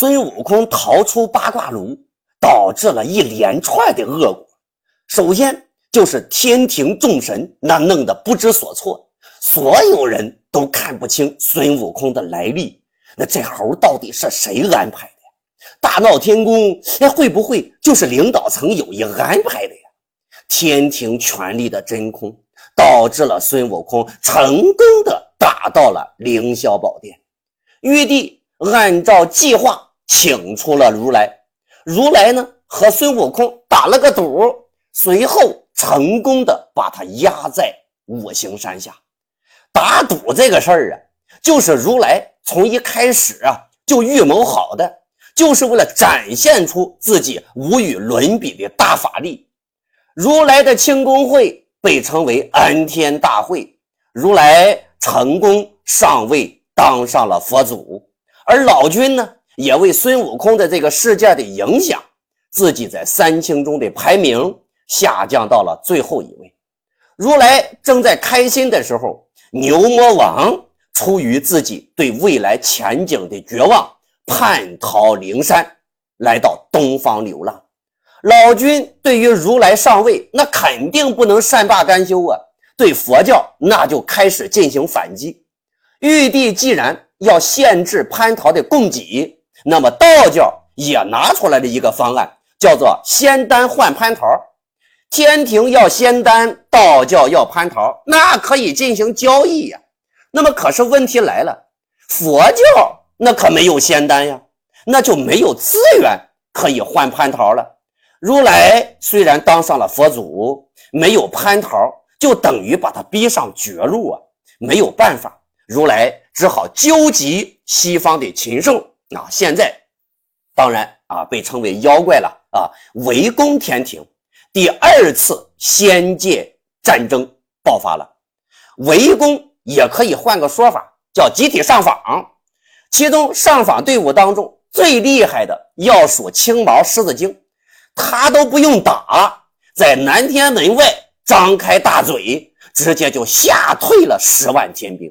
孙悟空逃出八卦炉，导致了一连串的恶果。首先就是天庭众神那弄得不知所措，所有人都看不清孙悟空的来历。那这猴到底是谁安排的？大闹天宫，哎，会不会就是领导层有意安排的呀？天庭权力的真空，导致了孙悟空成功的打到了凌霄宝殿。玉帝按照计划请出了如来，如来呢和孙悟空打了个赌。随后成功的把他压在五行山下，打赌这个事儿啊，就是如来从一开始啊就预谋好的，就是为了展现出自己无与伦比的大法力。如来的庆功会被称为安天大会，如来成功上位，当上了佛祖，而老君呢，也为孙悟空的这个事件的影响，自己在三清中的排名。下降到了最后一位。如来正在开心的时候，牛魔王出于自己对未来前景的绝望，叛逃灵山，来到东方流浪。老君对于如来上位，那肯定不能善罢甘休啊！对佛教那就开始进行反击。玉帝既然要限制蟠桃的供给，那么道教也拿出来了一个方案，叫做仙丹换蟠桃。天庭要仙丹，道教要蟠桃，那可以进行交易呀。那么，可是问题来了，佛教那可没有仙丹呀，那就没有资源可以换蟠桃了。如来虽然当上了佛祖，没有蟠桃，就等于把他逼上绝路啊！没有办法，如来只好纠集西方的禽兽啊。现在，当然啊，被称为妖怪了啊，围攻天庭。第二次仙界战争爆发了，围攻也可以换个说法，叫集体上访。其中上访队伍当中最厉害的要数青毛狮子精，他都不用打，在南天门外张开大嘴，直接就吓退了十万天兵。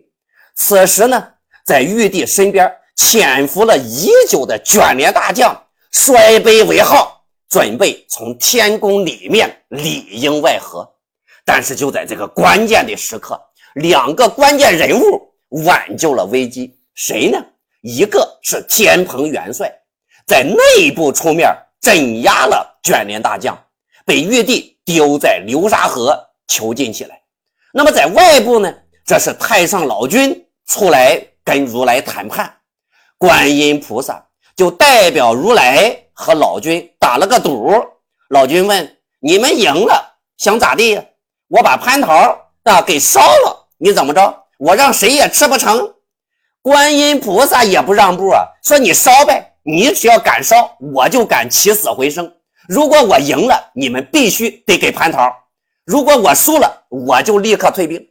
此时呢，在玉帝身边潜伏了已久的卷帘大将，摔杯为号。准备从天宫里面里应外合，但是就在这个关键的时刻，两个关键人物挽救了危机。谁呢？一个是天蓬元帅，在内部出面镇压了卷帘大将，被玉帝丢在流沙河囚禁起来。那么在外部呢？这是太上老君出来跟如来谈判，观音菩萨就代表如来。和老君打了个赌，老君问：“你们赢了，想咋地？我把蟠桃啊给烧了，你怎么着？我让谁也吃不成。”观音菩萨也不让步啊，说：“你烧呗，你只要敢烧，我就敢起死回生。如果我赢了，你们必须得给蟠桃；如果我输了，我就立刻退兵。”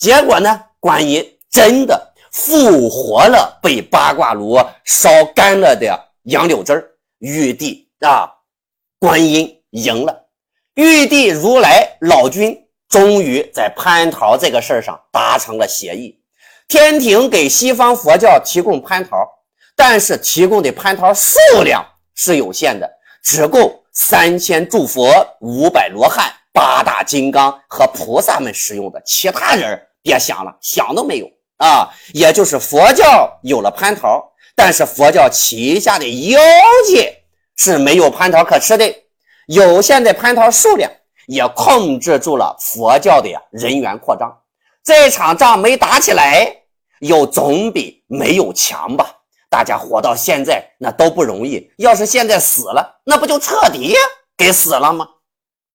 结果呢，观音真的复活了被八卦炉烧干了的杨柳枝。玉帝啊，观音赢了，玉帝、如来、老君终于在蟠桃这个事儿上达成了协议。天庭给西方佛教提供蟠桃，但是提供的蟠桃数量是有限的，只够三千诸佛、五百罗汉、八大金刚和菩萨们使用的，其他人别想了，想都没有啊！也就是佛教有了蟠桃。但是佛教旗下的妖界是没有蟠桃可吃的，有限的蟠桃数量也控制住了佛教的呀人员扩张。这场仗没打起来，又总比没有强吧？大家活到现在那都不容易，要是现在死了，那不就彻底给死了吗？